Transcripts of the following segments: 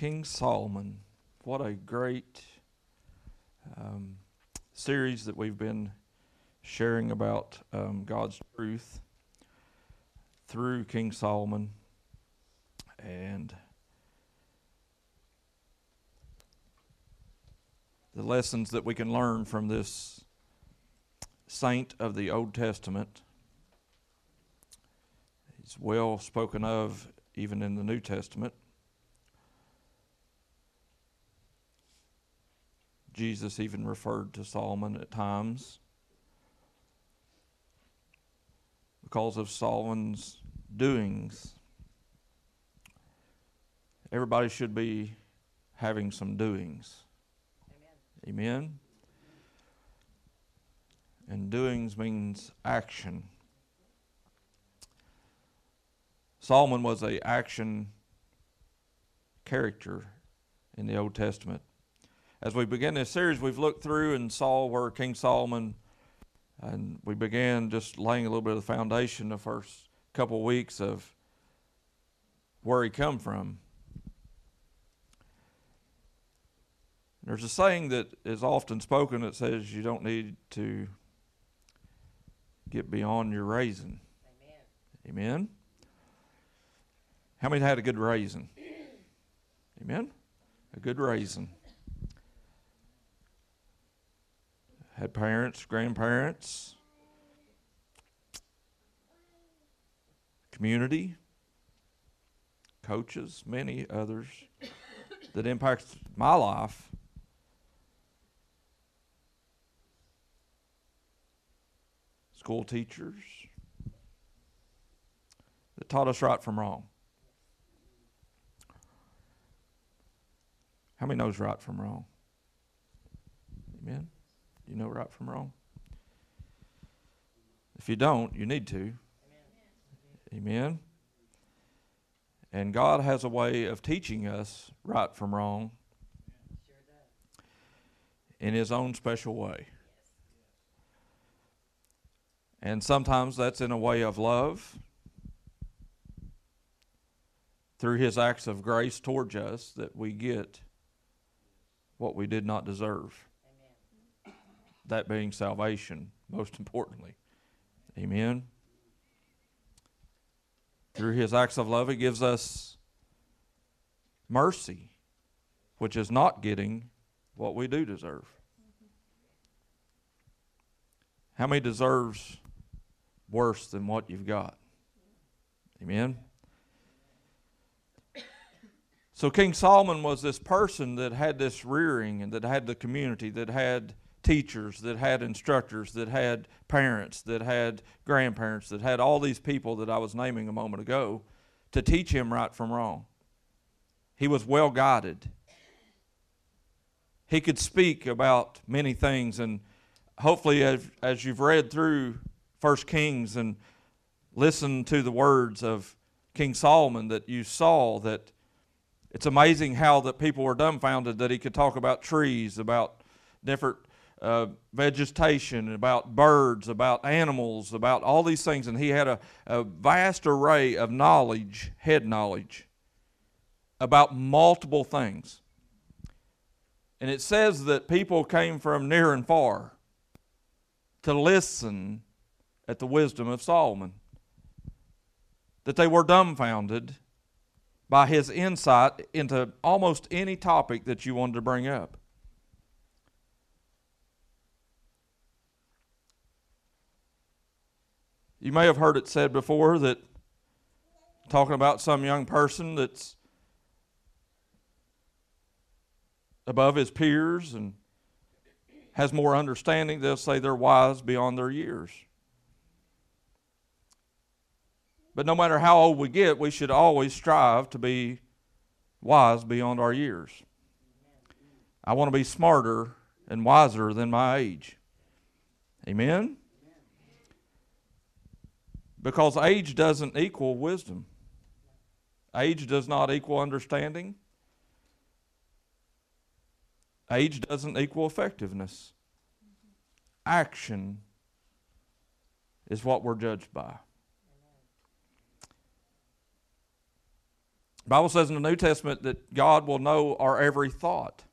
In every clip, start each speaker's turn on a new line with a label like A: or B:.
A: King Solomon. What a great um, series that we've been sharing about um, God's truth through King Solomon. And the lessons that we can learn from this saint of the Old Testament. He's well spoken of even in the New Testament. Jesus even referred to Solomon at times because of Solomon's doings. Everybody should be having some doings. Amen. Amen. And doings means action. Solomon was a action character in the Old Testament as we begin this series, we've looked through and saw where King Solomon, and we began just laying a little bit of the foundation the first couple of weeks of where he come from. There's a saying that is often spoken that says you don't need to get beyond your raising. Amen. Amen. How many had a good raising? Amen. A good raising. Had parents, grandparents, community, coaches, many others that impacted my life. School teachers that taught us right from wrong. How many knows right from wrong? Amen. You know right from wrong? If you don't, you need to. Amen. Amen. And God has a way of teaching us right from wrong in His own special way. And sometimes that's in a way of love through His acts of grace towards us that we get what we did not deserve that being salvation, most importantly. Amen. Through his acts of love, he gives us mercy, which is not getting what we do deserve. How many deserves worse than what you've got? Amen. So King Solomon was this person that had this rearing and that had the community, that had teachers, that had instructors, that had parents, that had grandparents, that had all these people that I was naming a moment ago to teach him right from wrong. He was well guided. He could speak about many things, and hopefully, as, as you've read through First Kings and listened to the words of King Solomon, that you saw that it's amazing how that people were dumbfounded that he could talk about trees, about different uh, vegetation, about birds, about animals, about all these things. And he had a, a vast array of knowledge, head knowledge, about multiple things. And it says that people came from near and far to listen at the wisdom of Solomon, that they were dumbfounded by his insight into almost any topic that you wanted to bring up. You may have heard it said before that talking about some young person that's above his peers and has more understanding, they'll say they're wise beyond their years. But no matter how old we get, we should always strive to be wise beyond our years. I want to be smarter and wiser than my age. Amen? Because age doesn't equal wisdom, age does not equal understanding, age doesn't equal effectiveness. Action is what we're judged by. The Bible says in the New Testament that God will know our every thought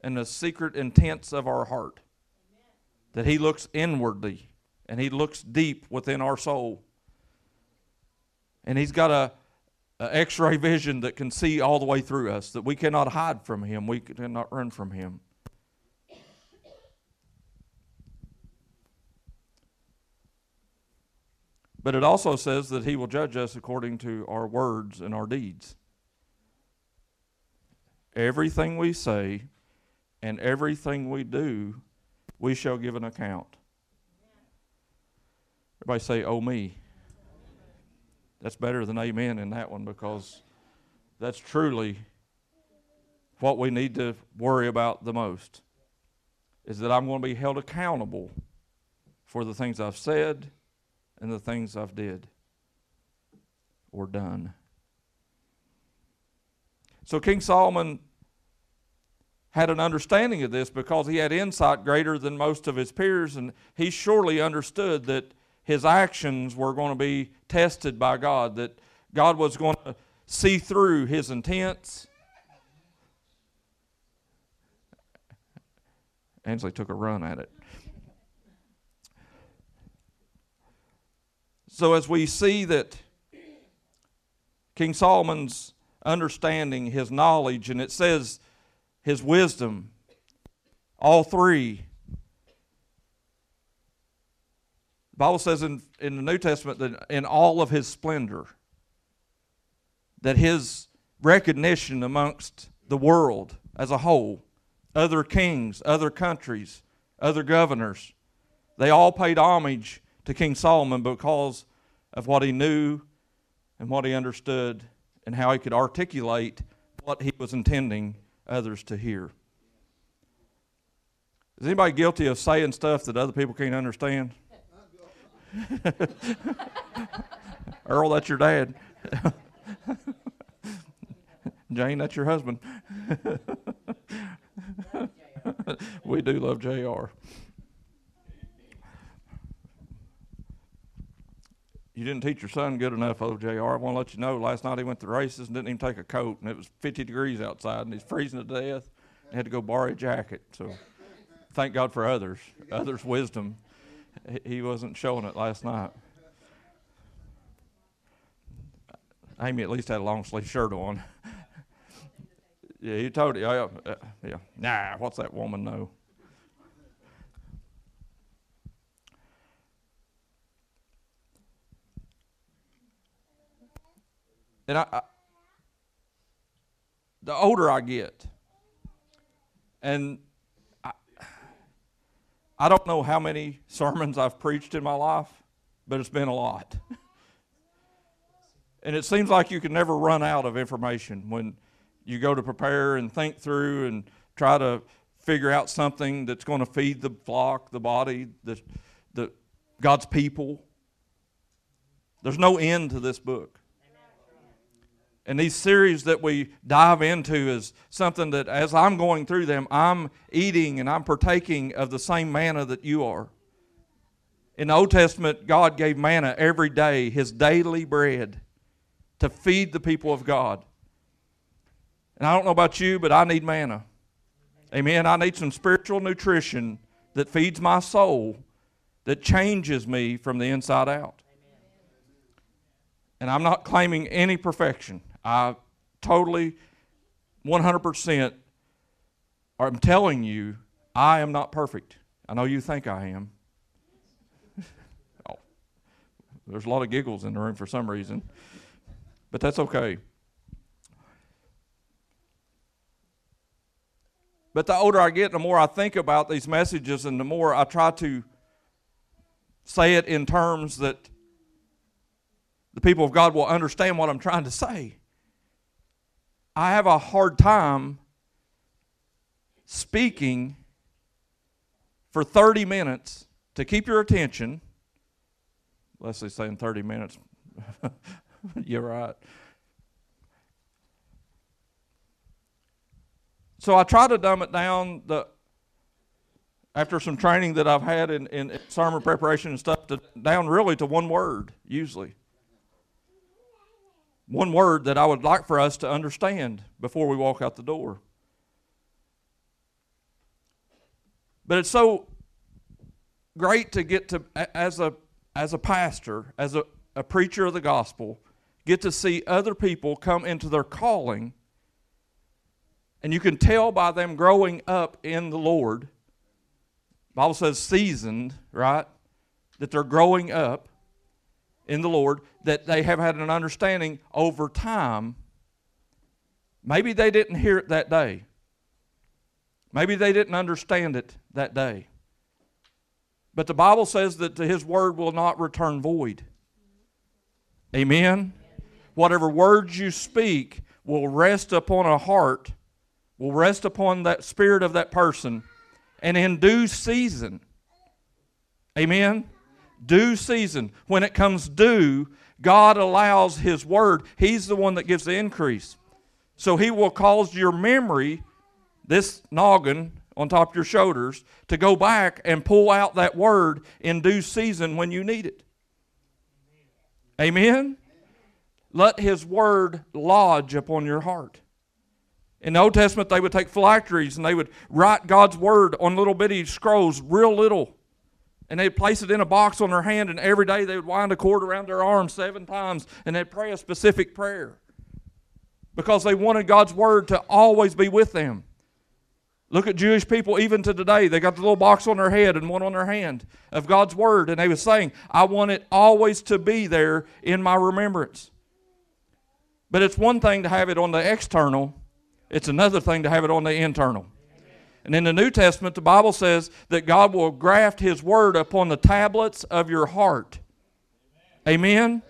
A: and the secret intents of our heart. That He looks inwardly and He looks deep within our soul. And He's got a, a X-ray vision that can see all the way through us. That we cannot hide from Him. We cannot run from Him. But it also says that he will judge us according to our words and our deeds. Everything we say and everything we do, we shall give an account. Everybody say, Oh, me. That's better than amen in that one because that's truly what we need to worry about the most is that I'm going to be held accountable for the things I've said and the things I've did or done. So King Solomon had an understanding of this because he had insight greater than most of his peers, and he surely understood that his actions were going to be tested by God, that God was going to see through his intents. Ansley took a run at it. So, as we see that King Solomon's understanding, his knowledge, and it says his wisdom, all three. The Bible says in, in the New Testament that in all of his splendor, that his recognition amongst the world as a whole, other kings, other countries, other governors, they all paid homage to King Solomon because of what he knew and what he understood and how he could articulate what he was intending others to hear. Is anybody guilty of saying stuff that other people can't understand? Earl, that's your dad. Jane, that's your husband. we do love JR. you didn't teach your son good enough, OJR. I want to let you know last night he went to the races and didn't even take a coat, and it was 50 degrees outside, and he's freezing to death. He had to go borrow a jacket. So thank God for others, others' wisdom. He wasn't showing it last night. Amy at least had a long sleeve shirt on. yeah, he told you. Yeah, uh, yeah. Nah, what's that woman know? And I, I, the older I get, and I don't know how many sermons I've preached in my life, but it's been a lot. and it seems like you can never run out of information when you go to prepare and think through and try to figure out something that's going to feed the flock, the body, the, the God's people. There's no end to this book. And these series that we dive into is something that as I'm going through them, I'm eating and I'm partaking of the same manna that you are. In the Old Testament, God gave manna every day, his daily bread, to feed the people of God. And I don't know about you, but I need manna. Amen. I need some spiritual nutrition that feeds my soul, that changes me from the inside out. And I'm not claiming any perfection. I totally, 100%, I'm telling you, I am not perfect. I know you think I am. oh, there's a lot of giggles in the room for some reason, but that's okay. But the older I get, the more I think about these messages, and the more I try to say it in terms that the people of God will understand what I'm trying to say. I have a hard time speaking for 30 minutes to keep your attention. Leslie's saying 30 minutes. You're right. So I try to dumb it down the after some training that I've had in, in sermon preparation and stuff to down really to one word usually. One word that I would like for us to understand before we walk out the door. But it's so great to get to, as a, as a pastor, as a, a preacher of the gospel, get to see other people come into their calling. And you can tell by them growing up in the Lord. Bible says seasoned, right? That they're growing up in the Lord, that they have had an understanding over time. Maybe they didn't hear it that day. Maybe they didn't understand it that day. But the Bible says that his word will not return void. Amen? Whatever words you speak will rest upon a heart, will rest upon that spirit of that person, and in due season. Amen? Due season. When it comes due, God allows His word. He's the one that gives the increase. So He will cause your memory, this noggin on top of your shoulders, to go back and pull out that word in due season when you need it. Amen? Let His word lodge upon your heart. In the Old Testament, they would take phylacteries and they would write God's word on little bitty scrolls, real little and they'd place it in a box on their hand, and every day they would wind a cord around their arm seven times, and they'd pray a specific prayer because they wanted God's word to always be with them. Look at Jewish people even to today. They got the little box on their head and one on their hand of God's word, and they was saying, I want it always to be there in my remembrance. But it's one thing to have it on the external, it's another thing to have it on the internal. And in the New Testament, the Bible says that God will graft His Word upon the tablets of your heart. Amen?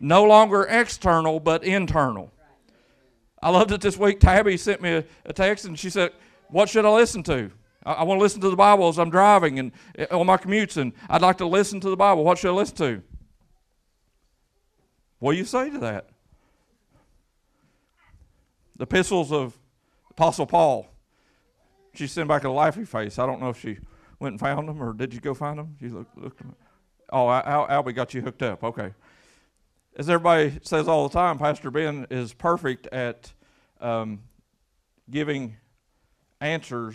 A: No longer external, but internal. I loved it this week. Tabby sent me a, a text and she said, What should I listen to? I, I want to listen to the Bible as I'm driving and eh, on my commutes, and I'd like to listen to the Bible. What should I listen to? What do you say to that? The epistles of Apostle Paul. She sent back a laughy face. I don't know if she went and found them or did you go find them? You looked. Oh, Al, Albie got you hooked up. Okay. As everybody says all the time, Pastor Ben is perfect at um, giving answers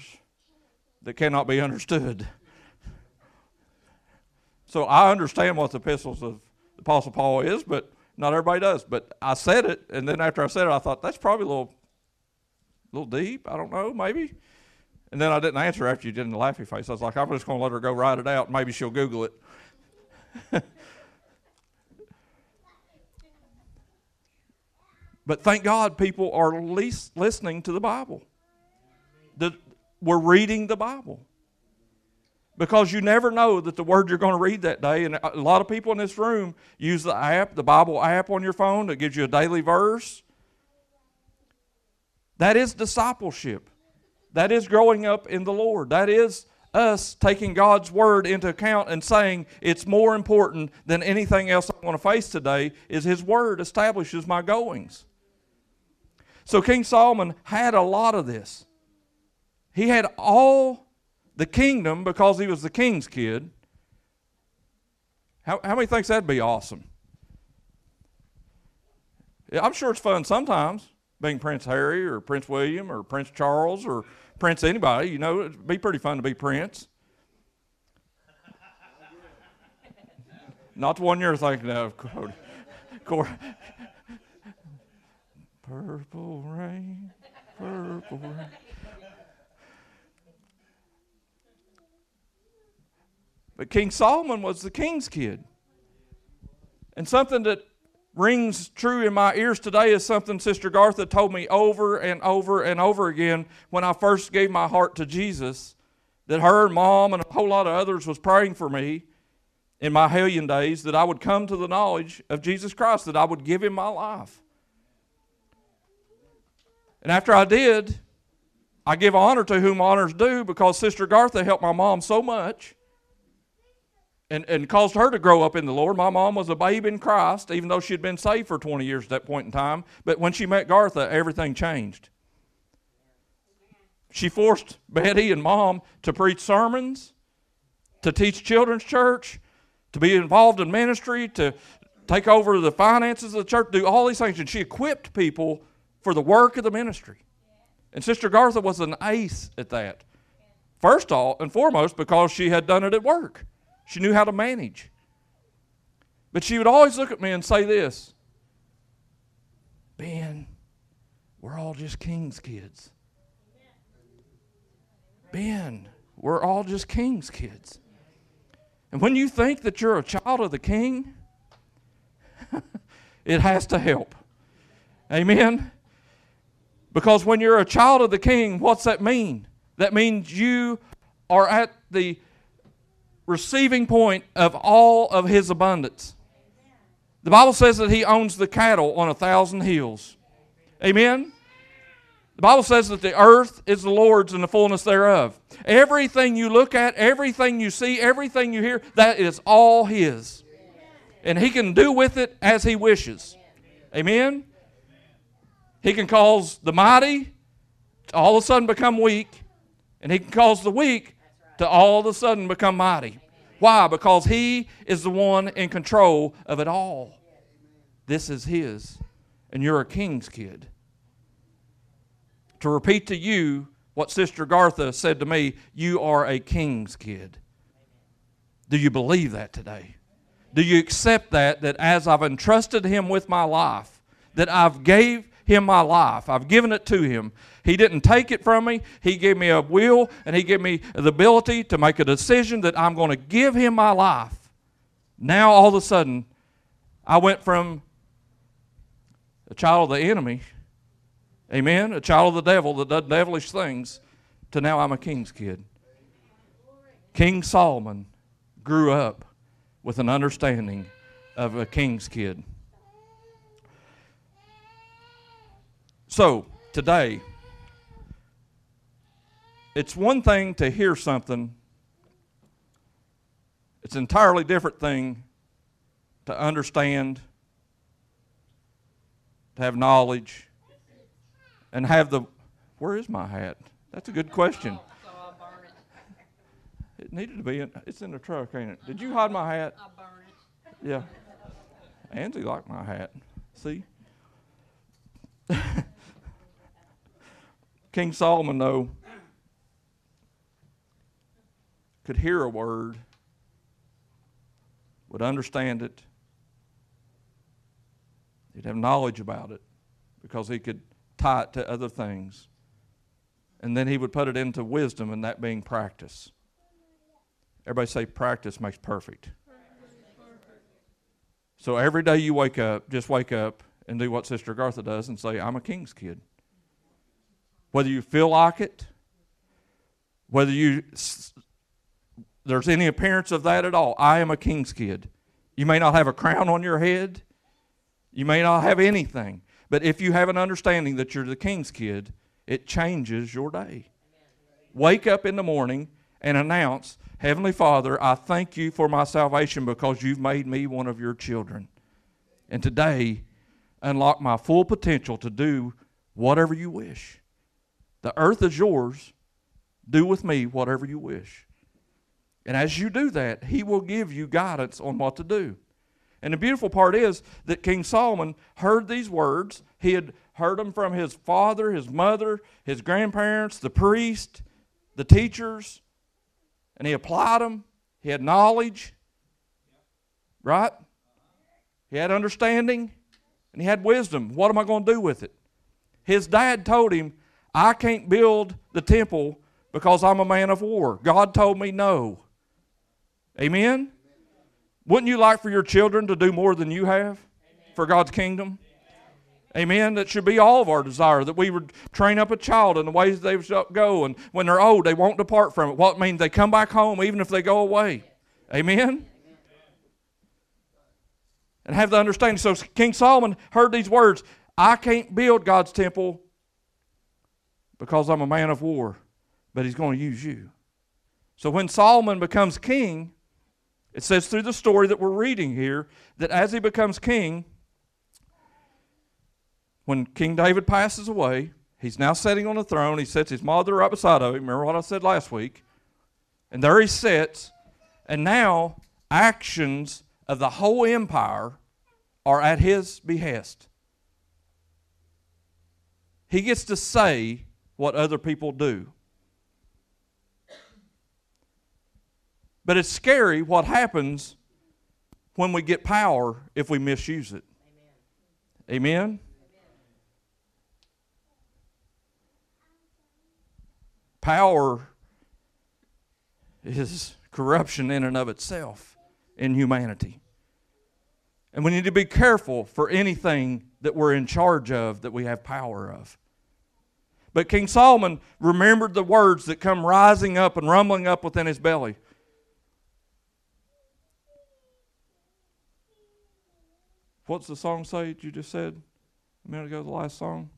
A: that cannot be understood. So I understand what the epistles of the Apostle Paul is, but not everybody does. But I said it, and then after I said it, I thought that's probably a little, little deep. I don't know, maybe. And then I didn't answer after you did in the laughy face. I was like, I'm just going to let her go write it out. Maybe she'll Google it. but thank God people are least listening to the Bible. That we're reading the Bible. Because you never know that the word you're going to read that day, and a lot of people in this room use the app, the Bible app on your phone that gives you a daily verse. That is discipleship. That is growing up in the Lord. That is us taking God's word into account and saying it's more important than anything else I want to face today is his word establishes my goings. So King Solomon had a lot of this. He had all the kingdom because he was the king's kid. How, how many thinks that'd be awesome? I'm sure it's fun sometimes being Prince Harry or Prince William or Prince Charles or Prince anybody. You know, it'd be pretty fun to be Prince. Not the one you're thinking of, Cody. Purple rain, purple rain. But King Solomon was the king's kid. And something that rings true in my ears today is something Sister Gartha told me over and over and over again when I first gave my heart to Jesus. That her and mom and a whole lot of others was praying for me in my hellion days that I would come to the knowledge of Jesus Christ, that I would give him my life. And after I did, I give honor to whom honors due because Sister Gartha helped my mom so much and, and caused her to grow up in the Lord. My mom was a babe in Christ, even though she had been saved for 20 years at that point in time. But when she met Gartha, everything changed. She forced Betty and mom to preach sermons, to teach children's church, to be involved in ministry, to take over the finances of the church, do all these things. And she equipped people for the work of the ministry. And Sister Gartha was an ace at that. First of all and foremost, because she had done it at work. She knew how to manage. But she would always look at me and say this Ben, we're all just king's kids. Ben, we're all just king's kids. And when you think that you're a child of the king, it has to help. Amen? Because when you're a child of the king, what's that mean? That means you are at the receiving point of all of his abundance. The Bible says that he owns the cattle on a thousand hills. Amen? The Bible says that the earth is the Lord's and the fullness thereof. Everything you look at, everything you see, everything you hear, that is all his. And he can do with it as he wishes. Amen? He can cause the mighty to all of a sudden become weak, and he can cause the weak to all of a sudden become mighty. Why? Because he is the one in control of it all. This is his, and you're a king's kid. To repeat to you what Sister Gartha said to me, you are a king's kid. Do you believe that today? Do you accept that that as I've entrusted him with my life, that I've gave him my life. I've given it to him. He didn't take it from me. He gave me a will and he gave me the ability to make a decision that I'm going to give him my life. Now all of a sudden, I went from a child of the enemy, amen, a child of the devil that does devilish things, to now I'm a king's kid. King Solomon grew up with an understanding of a king's kid. So, today, it's one thing to hear something, it's an entirely different thing to understand, to have knowledge, and have the. Where is my hat? That's a good question. It needed to be in. It's in the truck, ain't it? Did you hide my hat?
B: I burn it.
A: Yeah. Angie liked my hat. See? King Solomon, though, could hear a word, would understand it, he'd have knowledge about it because he could tie it to other things. And then he would put it into wisdom, and that being practice. Everybody say, practice makes perfect. So every day you wake up, just wake up and do what Sister Gartha does and say, I'm a king's kid whether you feel like it, whether you there's any appearance of that at all. I am a king's kid. You may not have a crown on your head. You may not have anything. But if you have an understanding that you're the king's kid, it changes your day. Wake up in the morning and announce, Heavenly Father, I thank you for my salvation because you've made me one of your children. And today, unlock my full potential to do whatever you wish. The earth is yours. Do with me whatever you wish. And as you do that, he will give you guidance on what to do. And the beautiful part is that King Solomon heard these words. He had heard them from his father, his mother, his grandparents, the priest, the teachers, and he applied them. He had knowledge, right? He had understanding, and he had wisdom. What am I going to do with it? His dad told him, I can't build the temple because I'm a man of war. God told me no. Amen? Wouldn't you like for your children to do more than you have for God's kingdom? Amen. That should be all of our desire that we would train up a child in the ways they should go, and when they're old, they won't depart from it. What means they come back home even if they go away. Amen. And have the understanding. So King Solomon heard these words I can't build God's temple because I'm a man of war, but he's going to use you. So when Solomon becomes king, it says through the story that we're reading here that as he becomes king, when King David passes away, he's now sitting on the throne. He sets his mother right beside him. Remember what I said last week? And there he sits, and now actions of the whole empire are at his behest. He gets to say what other people do. But it's scary what happens when we get power if we misuse it. Amen? Amen? Power is corruption in and of itself in humanity. And we need to be careful for anything that we're in charge of that we have power of. But King Solomon remembered the words that come rising up and rumbling up within his belly. What's the song say you just said a minute ago, the last song?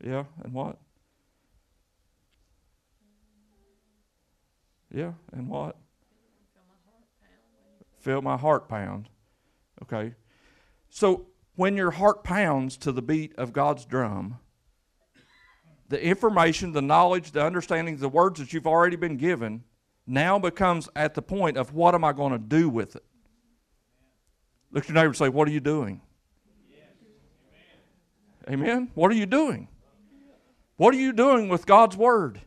A: Yeah, and what? Yeah, and what? Feel my heart pound. Okay. So when your heart pounds to the beat of God's drum, the information, the knowledge, the understanding, the words that you've already been given now becomes at the point of what am I going to do with it? Look at your neighbor and say, What are you doing? Amen. What are you doing? What are you doing with God's word?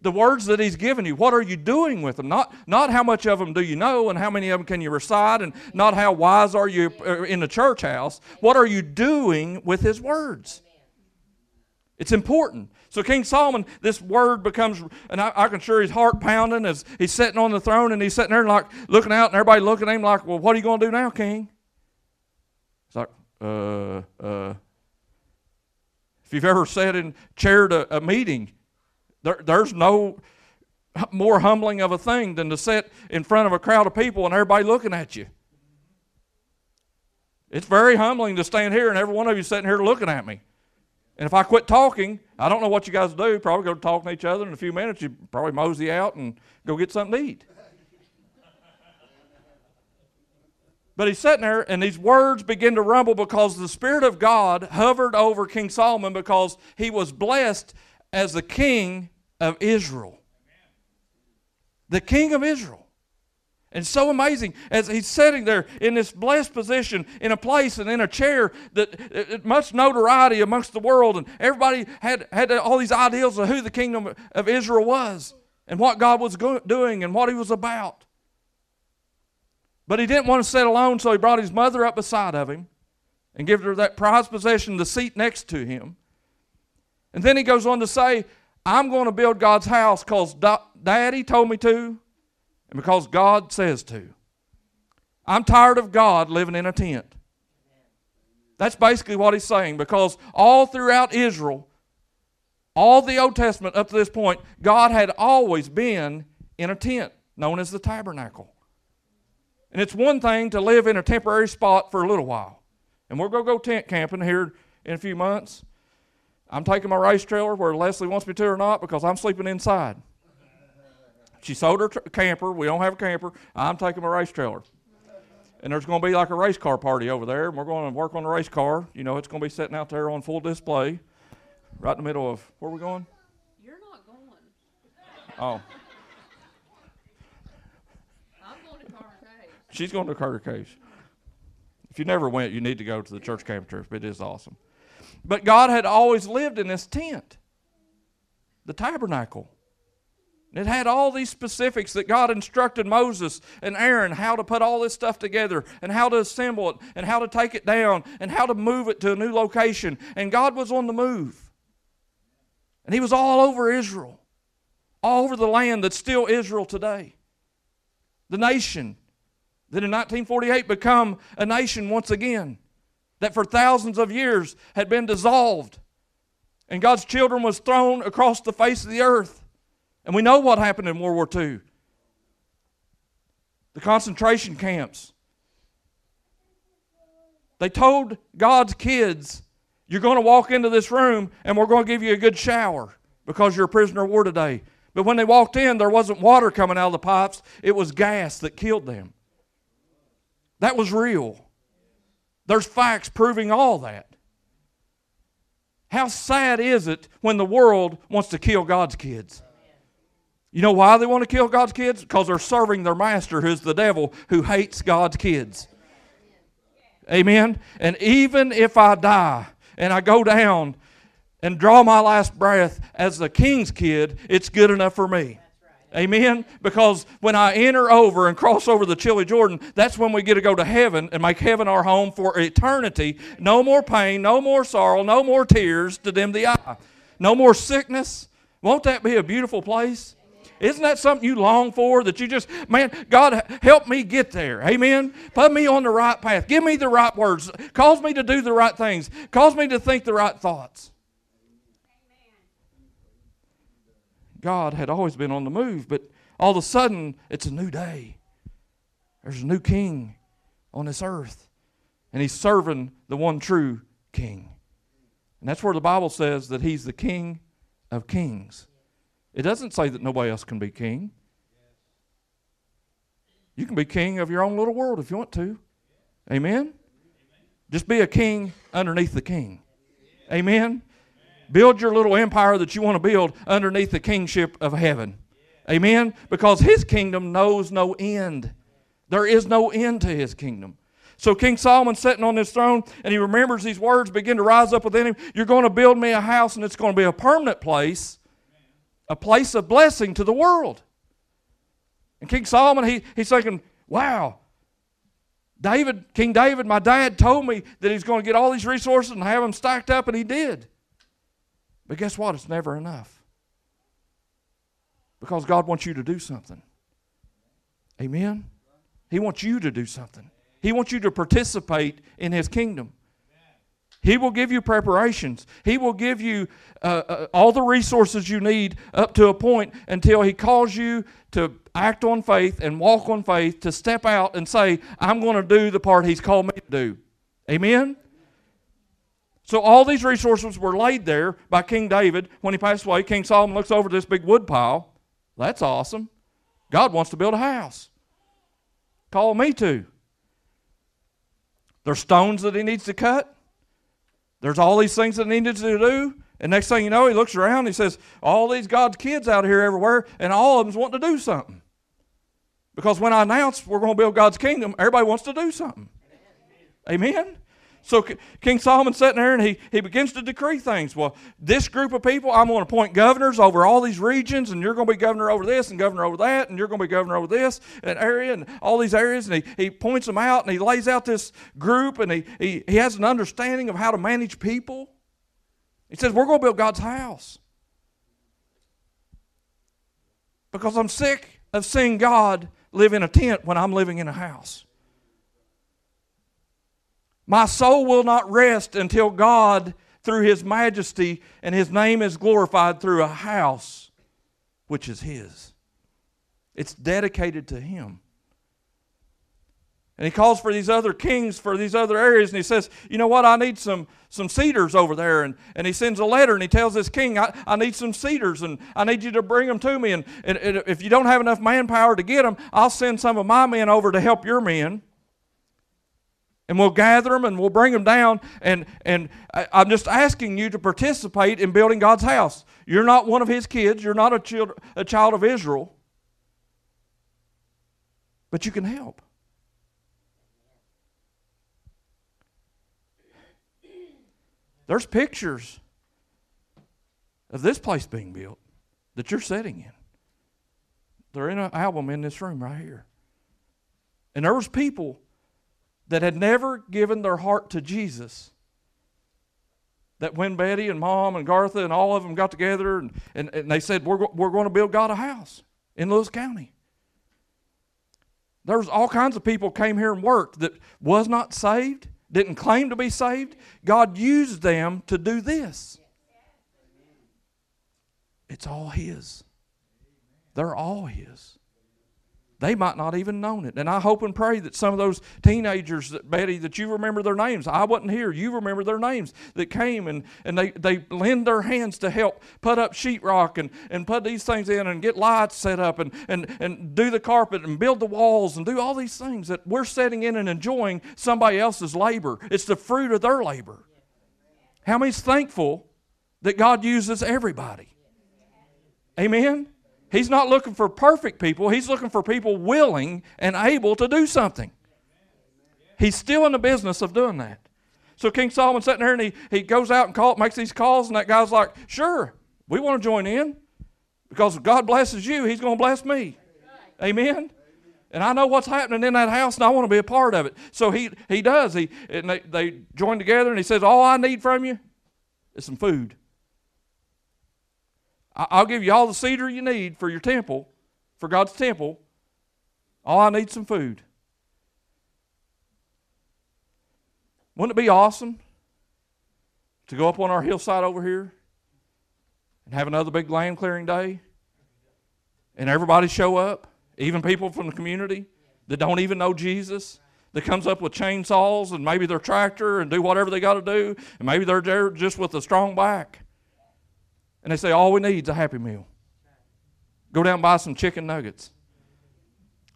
A: The words that He's given you, what are you doing with them? Not, not how much of them do you know and how many of them can you recite and not how wise are you uh, in the church house. What are you doing with His words? It's important. So King Solomon, this word becomes, and I, I, can sure his heart pounding as he's sitting on the throne and he's sitting there like looking out and everybody looking at him like, well, what are you going to do now, King? It's like, uh, uh. If you've ever sat and chaired a, a meeting, there, there's no more humbling of a thing than to sit in front of a crowd of people and everybody looking at you. It's very humbling to stand here and every one of you sitting here looking at me. And if I quit talking, I don't know what you guys do. Probably go talking to each other in a few minutes. You probably mosey out and go get something to eat. But he's sitting there, and these words begin to rumble because the Spirit of God hovered over King Solomon because he was blessed as the king of Israel. The king of Israel. And so amazing as he's sitting there in this blessed position in a place and in a chair that uh, uh, much notoriety amongst the world, and everybody had, had all these ideals of who the kingdom of Israel was and what God was go- doing and what he was about. But he didn't want to sit alone, so he brought his mother up beside of him and gave her that prized possession, the seat next to him. And then he goes on to say, I'm going to build God's house because Daddy told me to, and because God says to. I'm tired of God living in a tent. That's basically what he's saying because all throughout Israel, all the Old Testament up to this point, God had always been in a tent known as the tabernacle. And it's one thing to live in a temporary spot for a little while. And we're going to go tent camping here in a few months. I'm taking my race trailer where Leslie wants me to or not because I'm sleeping inside. She sold her camper. We don't have a camper. I'm taking my race trailer. And there's going to be like a race car party over there, and we're going to work on the race car. You know, it's going to be sitting out there on full display, right in the middle of where are we going?
B: You're not going.
A: Oh.
B: I'm going to Carter Cave.
A: She's going to Carter Caves. If you never went, you need to go to the church camp trip. It is awesome. But God had always lived in this tent, the tabernacle. It had all these specifics that God instructed Moses and Aaron how to put all this stuff together and how to assemble it and how to take it down and how to move it to a new location. And God was on the move. And He was all over Israel, all over the land that's still Israel today. The nation that in 1948 become a nation once again, that for thousands of years had been dissolved. And God's children was thrown across the face of the earth. And we know what happened in World War II the concentration camps. They told God's kids, You're going to walk into this room and we're going to give you a good shower because you're a prisoner of war today. But when they walked in, there wasn't water coming out of the pipes, it was gas that killed them. That was real. There's facts proving all that. How sad is it when the world wants to kill God's kids? You know why they want to kill God's kids? Because they're serving their master, who's the devil, who hates God's kids. Amen. And even if I die and I go down and draw my last breath as the king's kid, it's good enough for me. Amen. Because when I enter over and cross over the chilly Jordan, that's when we get to go to heaven and make heaven our home for eternity. No more pain, no more sorrow, no more tears to dim the eye, no more sickness. Won't that be a beautiful place? Isn't that something you long for? That you just, man, God, help me get there. Amen. Put me on the right path. Give me the right words. Cause me to do the right things. Cause me to think the right thoughts. God had always been on the move, but all of a sudden, it's a new day. There's a new king on this earth, and he's serving the one true king. And that's where the Bible says that he's the king of kings. It doesn't say that nobody else can be king. You can be king of your own little world if you want to. Amen? Just be a king underneath the king. Amen? Build your little empire that you want to build underneath the kingship of heaven. Amen? Because his kingdom knows no end. There is no end to his kingdom. So King Solomon's sitting on his throne and he remembers these words begin to rise up within him. You're going to build me a house and it's going to be a permanent place, a place of blessing to the world. And King Solomon, he, he's thinking, wow, David, King David, my dad told me that he's going to get all these resources and have them stacked up, and he did. But guess what? It's never enough. Because God wants you to do something. Amen? He wants you to do something. He wants you to participate in His kingdom. He will give you preparations. He will give you uh, uh, all the resources you need up to a point until He calls you to act on faith and walk on faith, to step out and say, I'm going to do the part He's called me to do. Amen? So all these resources were laid there by King David. When he passed away, King Solomon looks over this big wood pile. That's awesome. God wants to build a house. Call me to. There's stones that he needs to cut. There's all these things that needs to do. And next thing you know, he looks around he says, All these God's kids out here everywhere, and all of them's wanting to do something. Because when I announce we're going to build God's kingdom, everybody wants to do something. Amen? So King Solomon sitting there and he, he begins to decree things. Well, this group of people, I'm going to appoint governors over all these regions, and you're going to be governor over this and governor over that, and you're going to be governor over this and area and all these areas. And he, he points them out and he lays out this group and he, he, he has an understanding of how to manage people. He says, We're going to build God's house. Because I'm sick of seeing God live in a tent when I'm living in a house. My soul will not rest until God, through His majesty and His name, is glorified through a house which is His. It's dedicated to Him. And he calls for these other kings for these other areas, and he says, You know what? I need some, some cedars over there. And, and he sends a letter and he tells this king, I, I need some cedars and I need you to bring them to me. And, and, and if you don't have enough manpower to get them, I'll send some of my men over to help your men and we'll gather them and we'll bring them down and and i'm just asking you to participate in building god's house. You're not one of his kids. You're not a child, a child of israel. But you can help. There's pictures of this place being built that you're sitting in. They're in an album in this room right here. And there was people that had never given their heart to Jesus, that when Betty and Mom and Gartha and all of them got together and, and, and they said, we're, we're going to build God a house in Lewis County. There was all kinds of people came here and worked that was not saved, didn't claim to be saved. God used them to do this. It's all His. They're all His. They might not even known it. And I hope and pray that some of those teenagers that Betty, that you remember their names. I wasn't here. You remember their names that came and, and they, they lend their hands to help put up sheetrock and, and put these things in and get lights set up and, and, and do the carpet and build the walls and do all these things that we're setting in and enjoying somebody else's labor. It's the fruit of their labor. How many's thankful that God uses everybody? Amen? He's not looking for perfect people, He's looking for people willing and able to do something. He's still in the business of doing that. So King Solomon sitting there and he, he goes out and call, makes these calls, and that guy's like, Sure, we want to join in. Because if God blesses you, He's going to bless me. Amen. And I know what's happening in that house, and I want to be a part of it. So he, he does. He, and they, they join together, and he says, All I need from you is some food. I'll give you all the cedar you need for your temple, for God's temple. All I need some food. Wouldn't it be awesome to go up on our hillside over here and have another big land clearing day? And everybody show up, even people from the community that don't even know Jesus, that comes up with chainsaws and maybe their tractor and do whatever they got to do, and maybe they're there just with a strong back. And they say, All we need is a happy meal. Go down and buy some chicken nuggets.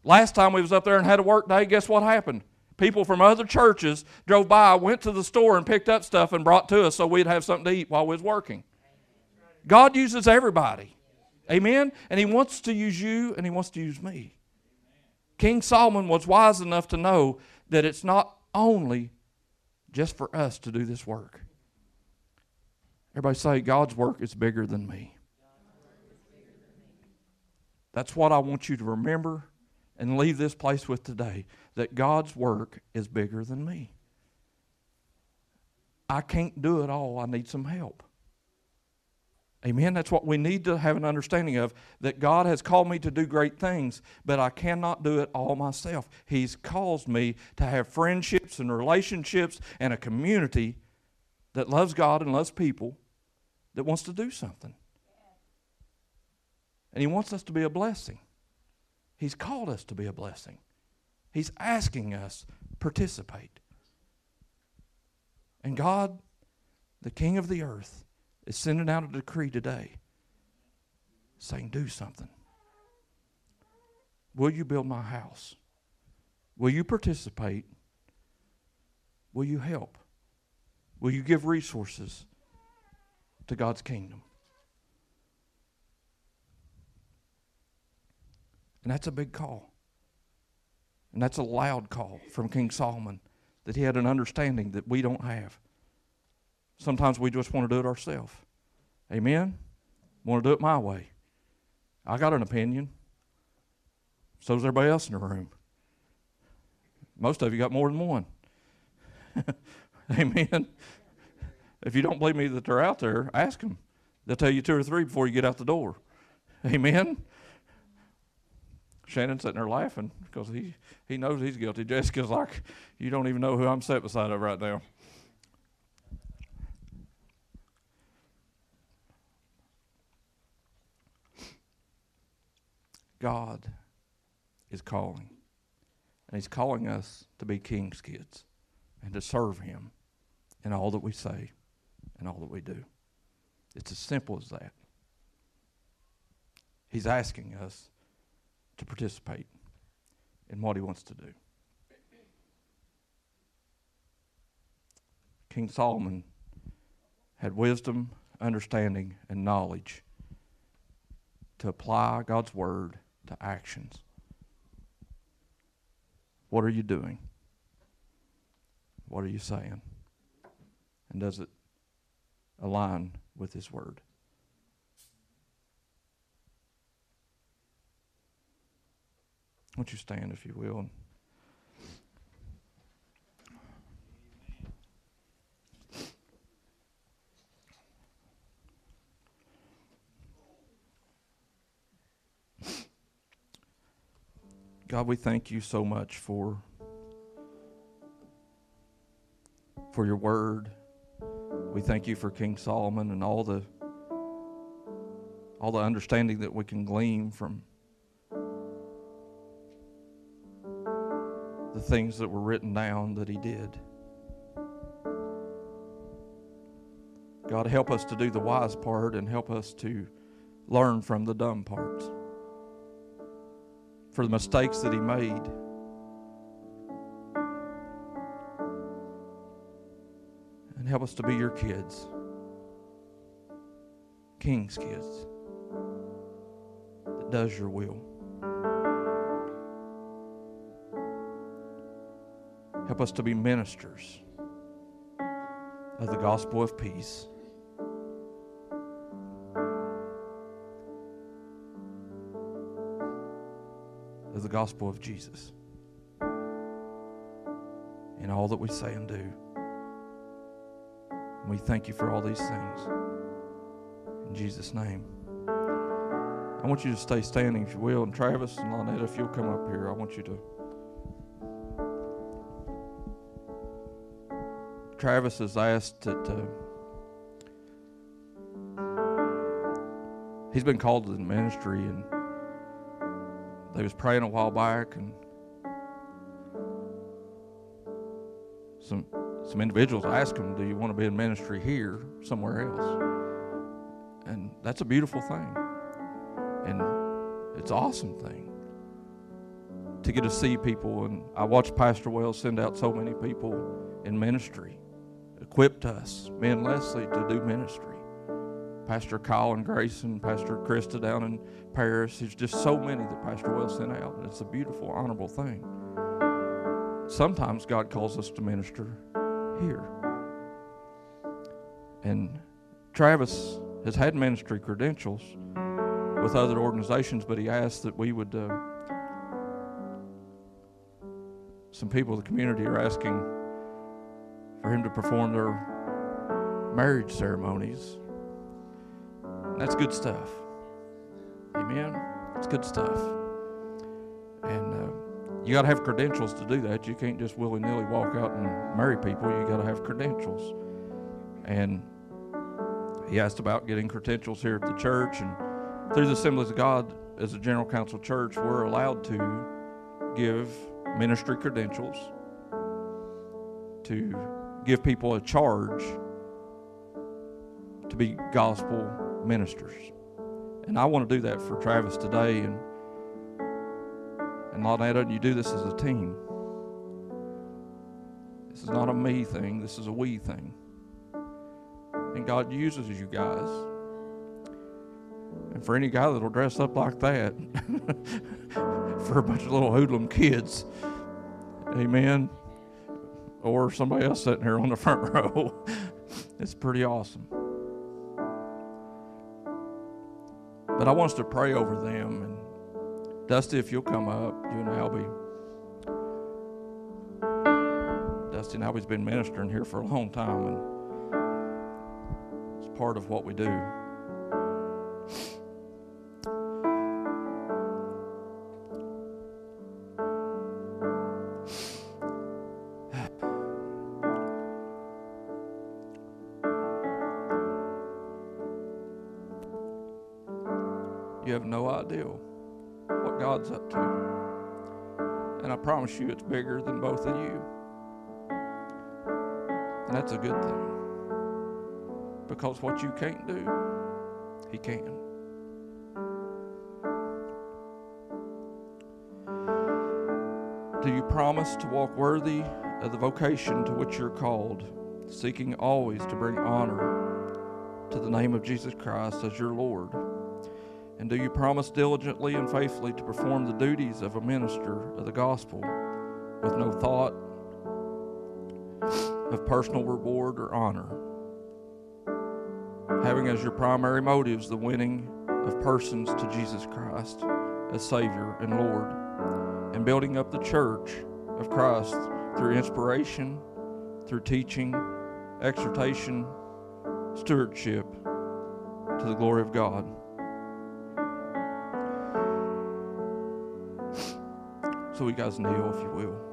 A: Last time we was up there and had a work day, guess what happened? People from other churches drove by, went to the store and picked up stuff and brought to us so we'd have something to eat while we was working. God uses everybody. Amen? And He wants to use you and He wants to use me. King Solomon was wise enough to know that it's not only just for us to do this work. Everybody say, God's work is bigger than me. That's what I want you to remember and leave this place with today that God's work is bigger than me. I can't do it all, I need some help. Amen. That's what we need to have an understanding of that God has called me to do great things, but I cannot do it all myself. He's caused me to have friendships and relationships and a community that loves God and loves people that wants to do something. And He wants us to be a blessing. He's called us to be a blessing. He's asking us participate. And God, the King of the earth, is sending out a decree today saying, Do something. Will you build my house? Will you participate? Will you help? Will you give resources to God's kingdom? And that's a big call. And that's a loud call from King Solomon that he had an understanding that we don't have. Sometimes we just want to do it ourselves. Amen? Want to do it my way. I got an opinion. So does everybody else in the room. Most of you got more than one. Amen. If you don't believe me that they're out there, ask them. They'll tell you two or three before you get out the door. Amen. Shannon's sitting there laughing because he, he knows he's guilty. Jessica's like, you don't even know who I'm sitting beside of right now. God is calling. And He's calling us to be King's kids and to serve Him in all that we say and all that we do. It's as simple as that. He's asking us to participate in what He wants to do. King Solomon had wisdom, understanding, and knowledge to apply God's Word to actions. What are you doing? What are you saying? And does it align with His Word? Won't you stand, if you will? God, we thank you so much for for your word. We thank you for King Solomon and all the all the understanding that we can glean from the things that were written down that he did. God, help us to do the wise part and help us to learn from the dumb parts for the mistakes that he made. Help us to be your kids, King's kids, that does your will. Help us to be ministers of the gospel of peace. Of the gospel of Jesus in all that we say and do. We thank you for all these things. In Jesus' name. I want you to stay standing if you will. And Travis and Lonetta, if you'll come up here, I want you to. Travis has asked that uh, he's been called to the ministry, and they was praying a while back, and some some individuals asked them, "Do you want to be in ministry here, somewhere else?" And that's a beautiful thing, and it's an awesome thing to get to see people. And I watched Pastor Wells send out so many people in ministry equipped us, me and Leslie, to do ministry. Pastor Kyle and Grayson, Pastor Krista down in Paris. There's just so many that Pastor Wells sent out, it's a beautiful, honorable thing. Sometimes God calls us to minister here. And Travis has had ministry credentials with other organizations, but he asked that we would. Uh, some people in the community are asking for him to perform their marriage ceremonies. That's good stuff. Amen. It's good stuff. And uh, you got to have credentials to do that. You can't just willy nilly walk out and marry people. You got to have credentials. And he asked about getting credentials here at the church. And through the Assemblies of God, as a General Council church, we're allowed to give ministry credentials to give people a charge to be gospel ministers. And I want to do that for Travis today and and Lonetta, you do this as a team. This is not a me thing, this is a we thing. And God uses you guys. And for any guy that'll dress up like that for a bunch of little hoodlum kids, amen or somebody else sitting here on the front row. it's pretty awesome. But I want us to pray over them. Dusty, if you'll come up, you and Albie. Dusty and Albie's been ministering here for a long time, and it's part of what we do. That's a good thing. Because what you can't do, He can. Do you promise to walk worthy of the vocation to which you're called, seeking always to bring honor to the name of Jesus Christ as your Lord? And do you promise diligently and faithfully to perform the duties of a minister of the gospel with no thought of personal reward or honor? Having as your primary motives the winning of persons to Jesus Christ as Savior and Lord, and building up the church of Christ through inspiration, through teaching, exhortation, stewardship to the glory of God. So you guys kneel, if you will.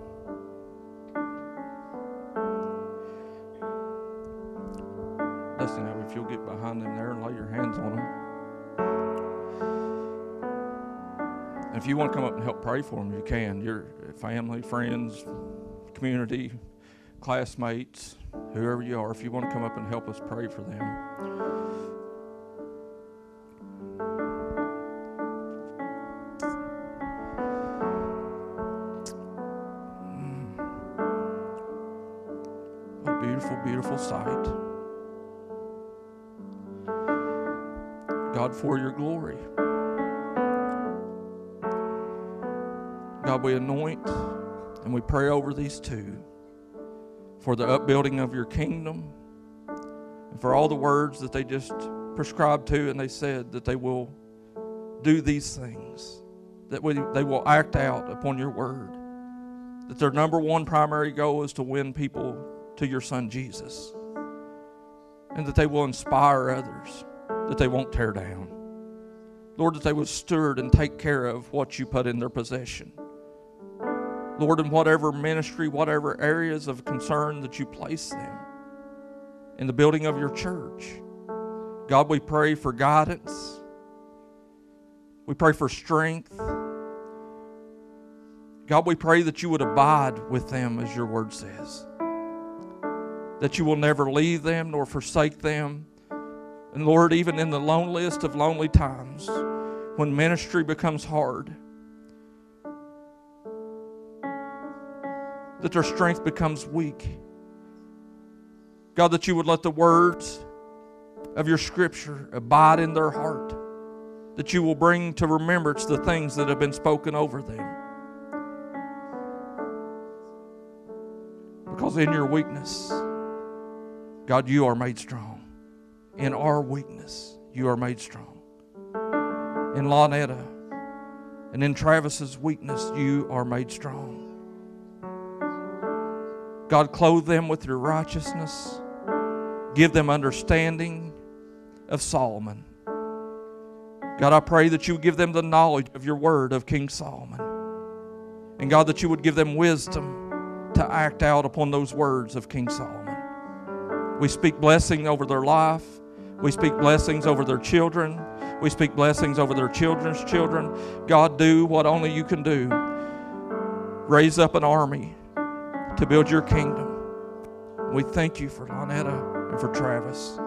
A: Want to come up and help pray for them, you can. Your family, friends, community, classmates, whoever you are, if you want to come up and help us pray for them. These two for the upbuilding of your kingdom and for all the words that they just prescribed to and they said that they will do these things, that we, they will act out upon your word, that their number one primary goal is to win people to your son Jesus, and that they will inspire others, that they won't tear down. Lord, that they will steward and take care of what you put in their possession. Lord, in whatever ministry, whatever areas of concern that you place them in the building of your church. God, we pray for guidance. We pray for strength. God, we pray that you would abide with them, as your word says. That you will never leave them nor forsake them. And Lord, even in the loneliest of lonely times, when ministry becomes hard, that their strength becomes weak. God, that you would let the words of your scripture abide in their heart, that you will bring to remembrance the things that have been spoken over them. Because in your weakness, God, you are made strong. In our weakness, you are made strong. In Lonetta and in Travis's weakness, you are made strong. God, clothe them with your righteousness. Give them understanding of Solomon. God, I pray that you would give them the knowledge of your word of King Solomon. And God, that you would give them wisdom to act out upon those words of King Solomon. We speak blessing over their life. We speak blessings over their children. We speak blessings over their children's children. God, do what only you can do. Raise up an army to build your kingdom. We thank you for Lonetta and for Travis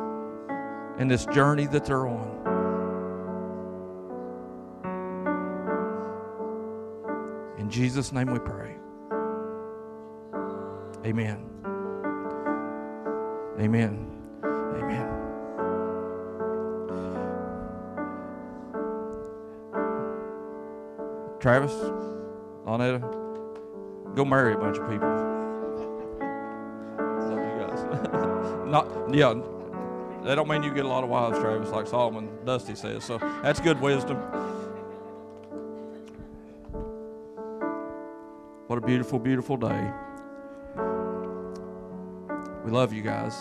A: and this journey that they're on. In Jesus' name we pray. Amen. Amen. Amen. Travis, Lonetta, go marry a bunch of people. Not, yeah, that don't mean you get a lot of wives, Travis, like Solomon Dusty says. So that's good wisdom. What a beautiful, beautiful day. We love you guys.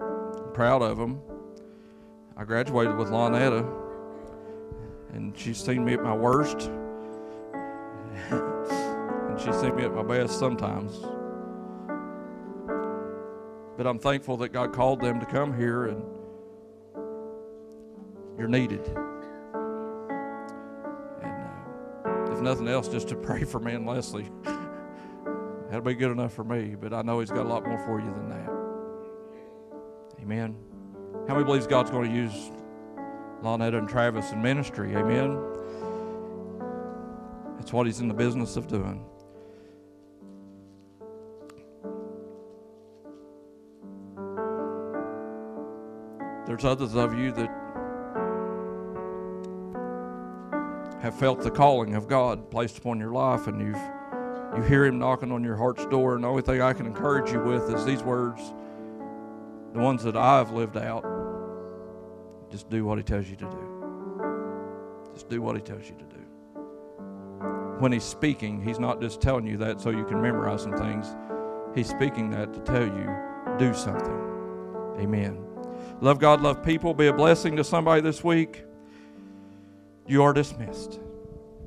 A: I'm proud of them. I graduated with Lonetta, and she's seen me at my worst, and she's seen me at my best sometimes. But I'm thankful that God called them to come here, and you're needed. And uh, if nothing else, just to pray for me and Leslie. That'll be good enough for me, but I know He's got a lot more for you than that. Amen. How many believes God's going to use Lonetta and Travis in ministry? Amen. That's what He's in the business of doing. There's others of you that have felt the calling of God placed upon your life, and you've you hear Him knocking on your heart's door. And the only thing I can encourage you with is these words, the ones that I've lived out. Just do what He tells you to do. Just do what He tells you to do. When He's speaking, He's not just telling you that so you can memorize some things. He's speaking that to tell you, do something. Amen. Love God, love people. Be a blessing to somebody this week. You are dismissed.